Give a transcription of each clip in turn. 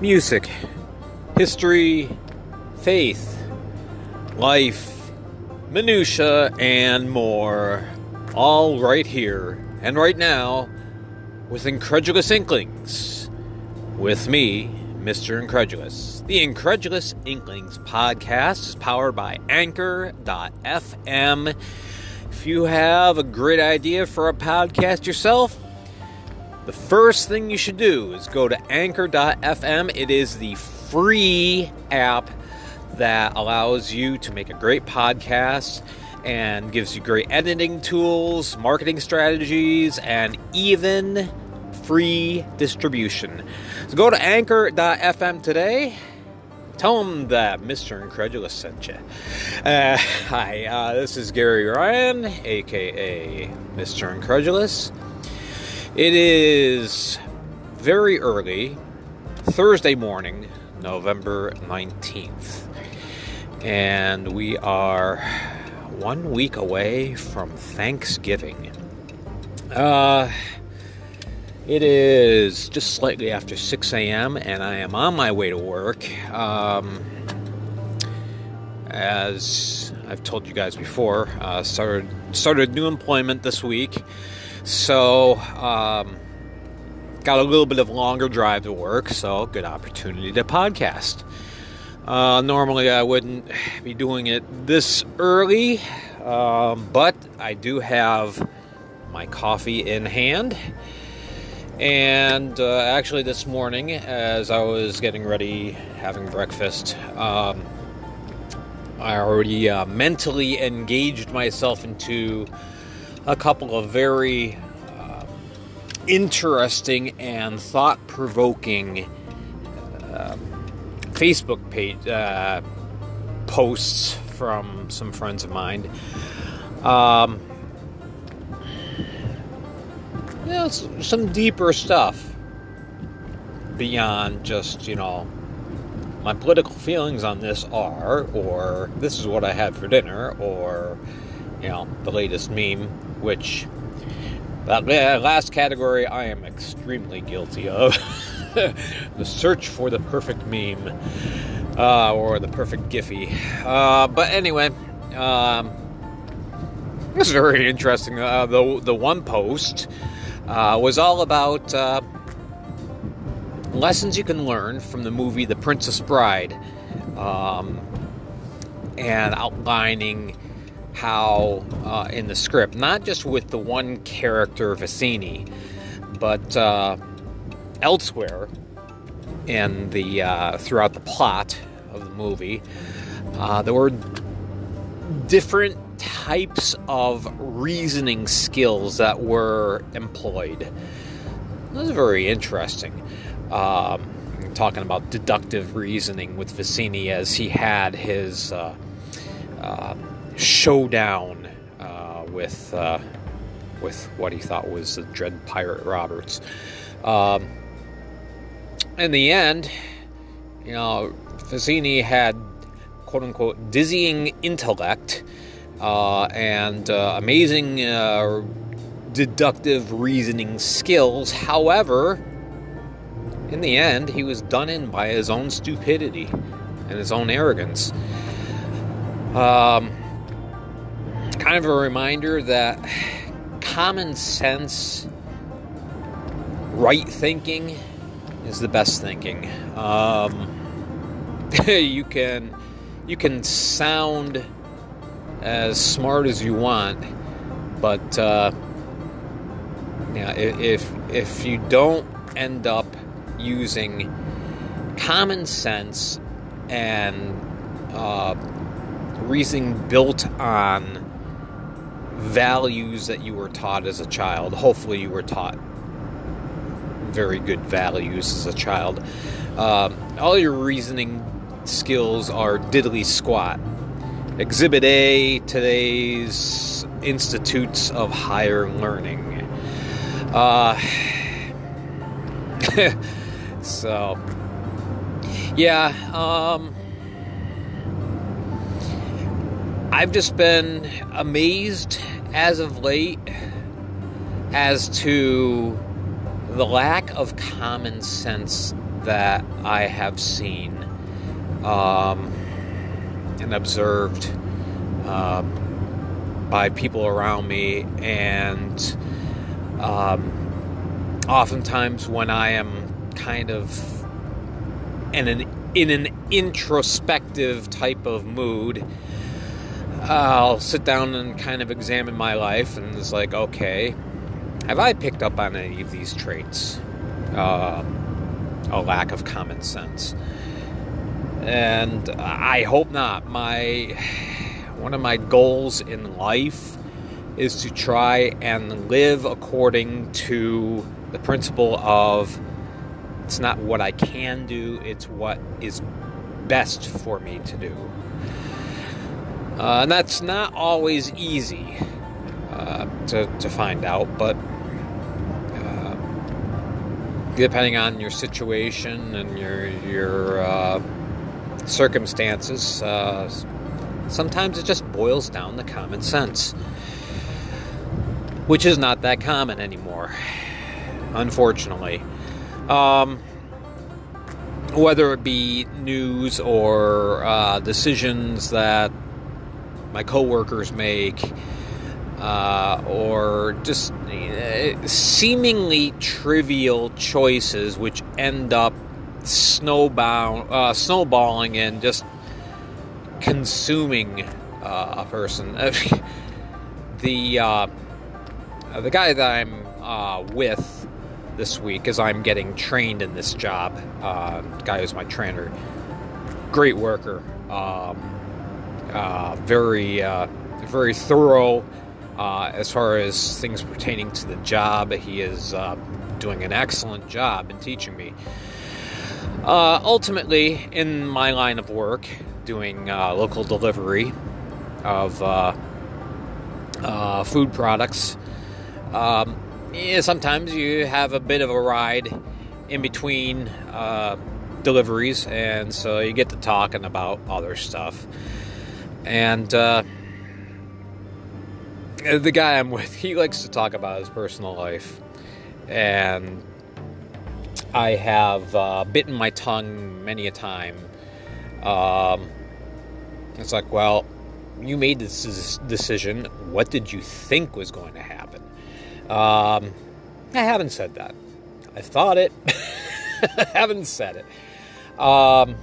music, history, faith, life, minutia, and more. All right here and right now with Incredulous Inklings. With me, Mr. Incredulous. The Incredulous Inklings podcast is powered by Anchor.fm. If you have a great idea for a podcast yourself, the first thing you should do is go to Anchor.fm. It is the free app that allows you to make a great podcast and gives you great editing tools, marketing strategies, and even free distribution. So go to anchor.fm today. Tell them that Mr. Incredulous sent you. Uh, hi, uh, this is Gary Ryan, aka Mr. Incredulous. It is very early, Thursday morning, November 19th, and we are one week away from Thanksgiving. Uh, it is just slightly after 6 a.m., and I am on my way to work. Um, as I've told you guys before, uh, started started new employment this week, so um, got a little bit of longer drive to work. So good opportunity to podcast. Uh, normally, I wouldn't be doing it this early, um, but I do have my coffee in hand. And uh, actually, this morning, as I was getting ready, having breakfast, um, I already uh, mentally engaged myself into a couple of very uh, interesting and thought provoking Facebook page uh, posts from some friends of mine. Um, you know, some deeper stuff beyond just you know my political feelings on this are, or this is what I had for dinner, or you know the latest meme, which that last category I am extremely guilty of. the search for the perfect meme uh, or the perfect Giphy. Uh, but anyway, um, this is very interesting. Uh, the the one post uh, was all about uh, lessons you can learn from the movie The Princess Bride, um, and outlining how uh, in the script, not just with the one character Vizzini, but elsewhere in the uh, throughout the plot of the movie, uh, there were different types of reasoning skills that were employed. This is very interesting. Um, talking about deductive reasoning with Vizzini as he had his uh, uh showdown uh, with uh, with what he thought was the Dread Pirate Roberts. Um, in the end, you know, Vizzini had quote unquote dizzying intellect uh, and uh, amazing uh, deductive reasoning skills. However, in the end, he was done in by his own stupidity and his own arrogance. Um, kind of a reminder that common sense, right thinking, is the best thinking. Um, you can you can sound as smart as you want, but uh, if if you don't end up using common sense and uh, reasoning built on values that you were taught as a child, hopefully you were taught very good values as a child. Uh, all your reasoning skills are diddly squat. Exhibit A, today's Institutes of Higher Learning. Uh, so, yeah, um, I've just been amazed as of late as to the lack of common sense that I have seen um, and observed uh, by people around me, and um, oftentimes when I am kind of in an in an introspective type of mood, I'll sit down and kind of examine my life, and it's like, okay, have I picked up on any of these traits? Uh, a lack of common sense. And I hope not. My one of my goals in life is to try and live according to the principle of it's not what I can do, it's what is best for me to do. Uh, and that's not always easy uh, to, to find out, but uh, depending on your situation and your, your uh, circumstances, uh, sometimes it just boils down to common sense, which is not that common anymore, unfortunately. Um, whether it be news or uh, decisions that my coworkers make, uh, or just uh, seemingly trivial choices which end up snowbound, uh, snowballing and just consuming uh, a person. the uh, the guy that I'm uh, with this week, as I'm getting trained in this job, guy who's my trainer, great worker, um, uh, very uh, very thorough as far as things pertaining to the job. He is doing an excellent job in teaching me. Uh, ultimately, in my line of work, doing uh, local delivery of uh, uh food products, um, yeah, sometimes you have a bit of a ride in between uh, deliveries, and so you get to talking about other stuff. And uh, the guy I'm with, he likes to talk about his personal life. And I have uh, bitten my tongue many a time. Um, it's like, well, you made this decision. What did you think was going to happen? Um, I haven't said that. I thought it. I haven't said it. Um,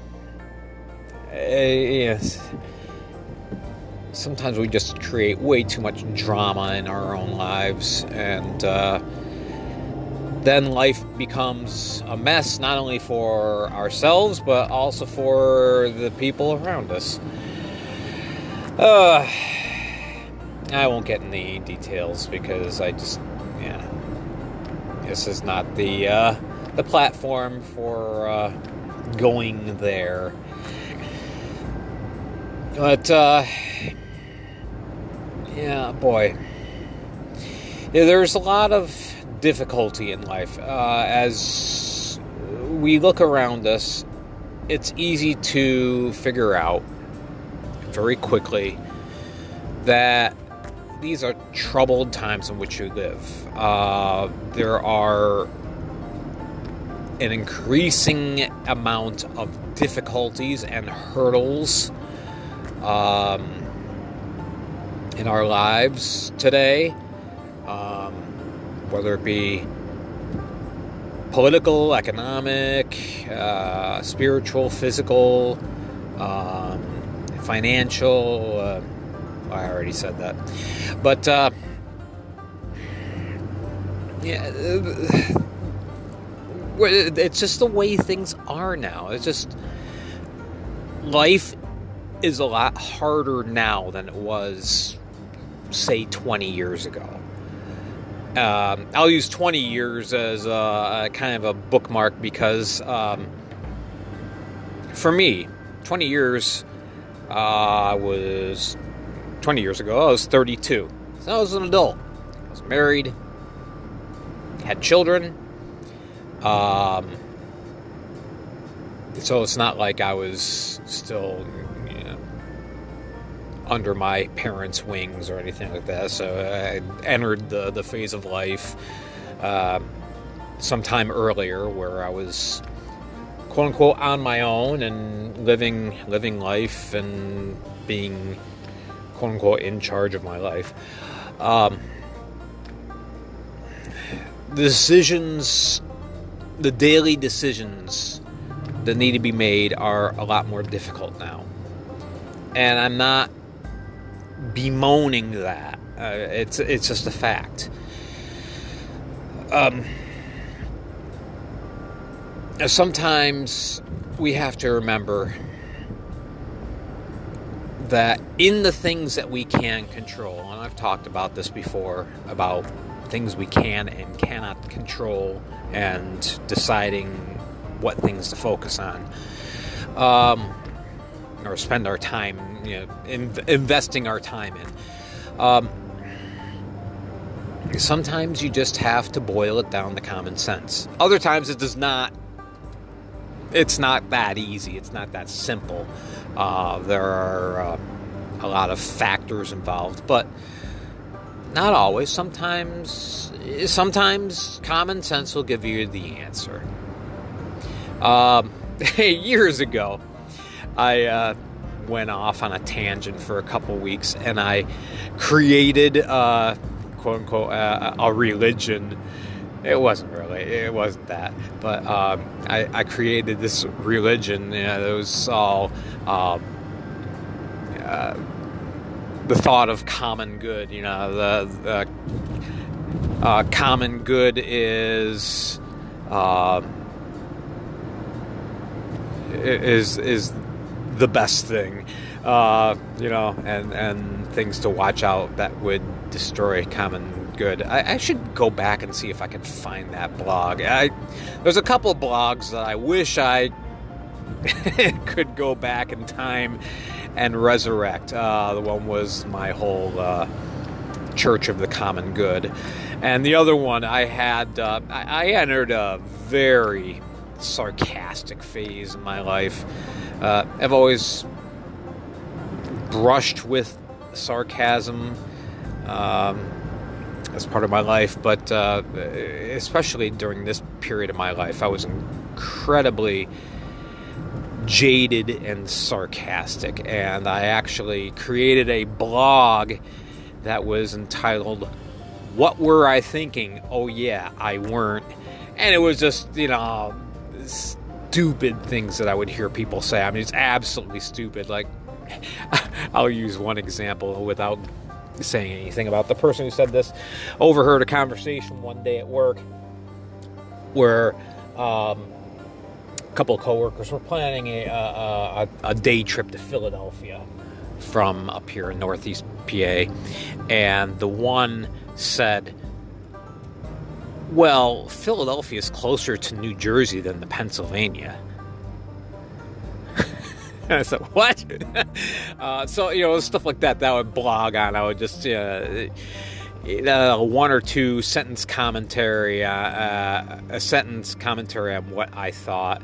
eh, yes. Sometimes we just create way too much drama in our own lives, and uh, then life becomes a mess not only for ourselves but also for the people around us. Uh, I won't get any details because I just, yeah, this is not the uh, the platform for uh, going there. But uh, yeah, boy, there's a lot of difficulty in life. Uh, as we look around us, it's easy to figure out very quickly that these are troubled times in which you live. Uh, there are an increasing amount of difficulties and hurdles um, in our lives today. Um, whether it be political, economic, uh, spiritual, physical, um, financial. Uh, I already said that. But, uh, yeah, it's just the way things are now. It's just life is a lot harder now than it was, say, 20 years ago. Um, I'll use 20 years as a, a, kind of a bookmark because um, for me, 20 years uh, was 20 years ago. I was 32, so I was an adult. I was married, had children. Um, so it's not like I was still under my parents' wings or anything like that. So I entered the, the phase of life uh, sometime earlier where I was quote unquote on my own and living living life and being quote unquote in charge of my life. Um, the decisions, the daily decisions that need to be made are a lot more difficult now. And I'm not bemoaning that. Uh, it's it's just a fact. Um, sometimes we have to remember that in the things that we can control, and I've talked about this before about things we can and cannot control and deciding what things to focus on um, or spend our time you know in, investing our time in um, sometimes you just have to boil it down to common sense other times it does not it's not that easy it's not that simple uh, there are uh, a lot of factors involved but not always. Sometimes, sometimes common sense will give you the answer. Um, years ago, I uh, went off on a tangent for a couple weeks, and I created, uh, quote unquote, uh, a religion. It wasn't really. It wasn't that. But um, I, I, created this religion. You know, it was all. Um, uh, the thought of common good. You know, the, the uh, common good is uh, is is the best thing. Uh, you know, and and things to watch out that would destroy common good. I, I, should go back and see if I can find that blog. I, there's a couple blogs that I wish I could go back in time and Resurrect. Uh, the one was my whole uh, Church of the Common Good. And the other one, I had, uh, I, I, entered a very sarcastic phase in my life. Uh, I've always brushed with sarcasm um, as part of my life, but uh, especially during this period of my life, I was incredibly jaded and sarcastic. And I actually created a blog that was entitled What Were I Thinking? Oh, yeah, I weren't. And it was just, you know, stupid things that I would hear people say. I mean, it's absolutely stupid. Like, I'll use one example without saying anything about the person who said this. Overheard a conversation one day at work where um, a couple of coworkers were planning a, a, a, day trip to Philadelphia from up here in Northeast PA, and the one said, "Well, Philadelphia is closer to New Jersey than the Pennsylvania." I said, "What?" uh, so you know, stuff like that. That I would blog on. I would just. Uh, uh, one or two sentence commentary, uh, uh, a sentence commentary on what I thought,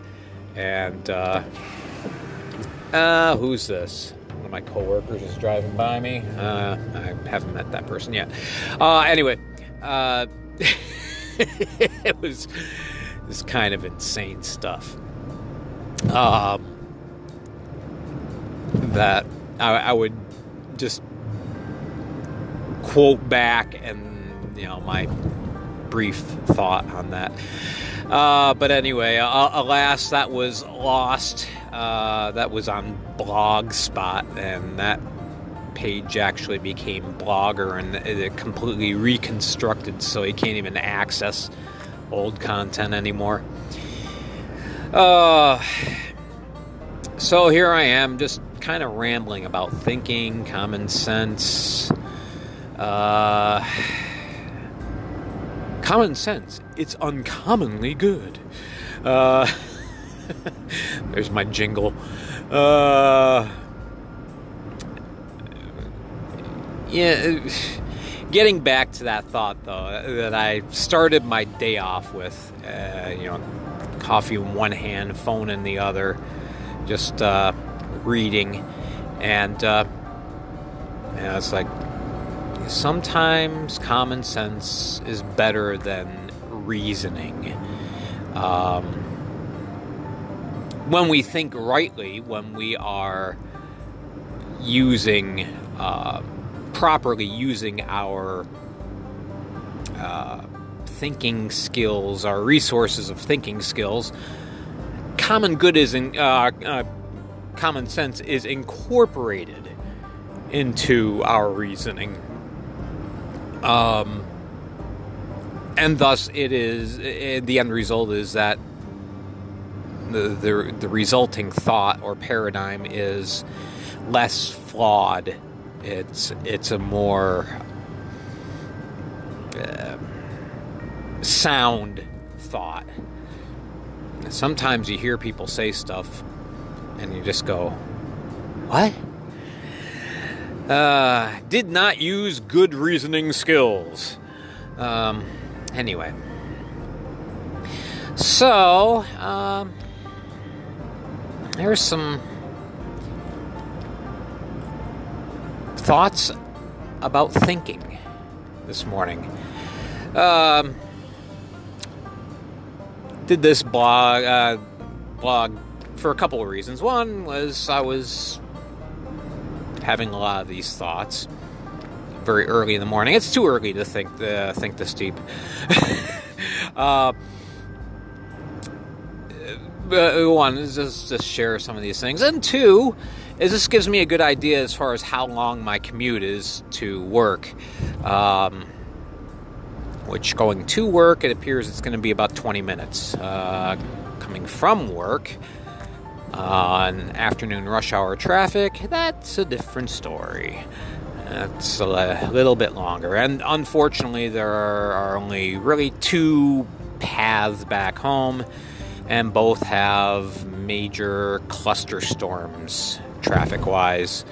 and uh, uh, who's this? One of my coworkers is driving by me. Uh, I haven't met that person yet. Uh, anyway, uh, it was this kind of insane stuff. Um, that I, I would just quote back and you know my brief thought on that. Uh, but anyway, uh, alas, that was lost. Uh, that was on Blogspot, and that page actually became Blogger, and it completely reconstructed, so you can't even access old content anymore. Uh, so here I am, just kind of rambling about thinking, common sense. Uh, common sense. It's uncommonly good. Uh, there's my jingle. Uh, yeah, getting back to that thought though, that I started my day off with, uh, you know, coffee in one hand, phone in the other, just uh, reading, and uh, yeah, it's like sometimes common sense is better than reasoning. Um, when we think rightly, when we are using uh, properly using our uh, thinking skills, our resources of thinking skills, common good is in, uh, uh, common sense is incorporated into our reasoning. Um, and thus, it is it, the end result is that the, the the resulting thought or paradigm is less flawed. It's it's a more uh, sound thought. Sometimes you hear people say stuff, and you just go, "What?" Uh, did not use good reasoning skills. Um, anyway. So, um, there's some thoughts about thinking this morning. Um, did this blog uh, blog for a couple of reasons. One was I was having a lot of these thoughts very early in the morning. It's too early to think uh, think this deep. uh, one is just, just share some of these things, and two is this gives me a good idea as far as how long my commute is to work. Um, which going to work, it appears it's going to be about 20 minutes. Uh, coming from work on afternoon rush hour traffic, that's a different story. That's a little bit longer. And unfortunately, there are only really two paths back home, and both have major cluster storms traffic wise.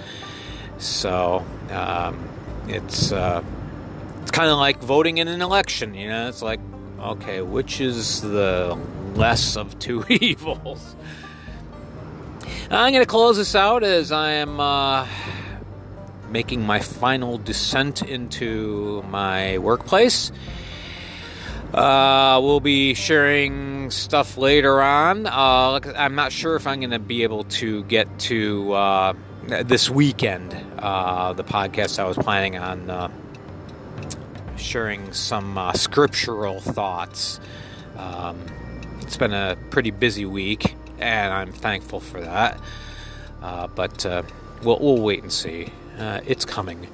So um, it's uh, it's kind of like voting in an election. You know, it's like okay, which is the less of two evils? I'm going to close this out as I am uh, making my final descent into my workplace. Uh, we'll be sharing stuff later on. Uh, I'm not sure if I'm going to be able to get to uh, this weekend uh, the podcast I was planning on uh, sharing some uh, scriptural thoughts. Um, it's been a pretty busy week, and I'm thankful for that. but we'll, we'll wait and see. it's coming.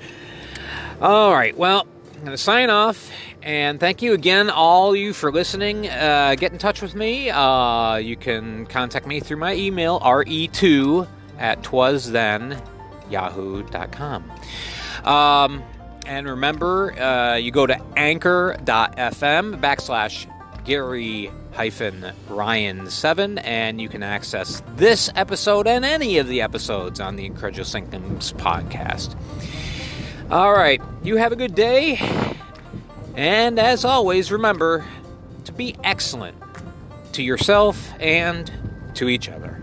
All right, well, I'm going to sign off and thank you again, all you, for listening. Uh, get in touch with me. Uh, you can contact me through my email, re2 at twasthen.yahoo.com. Um, and remember, uh, you go to anchor.fm backslash Gary hyphen Ryan 7, and you can access this episode and any of the episodes on the Incredulous Inklings podcast. All right, you have a good day and as always, remember to be excellent to yourself and to each other.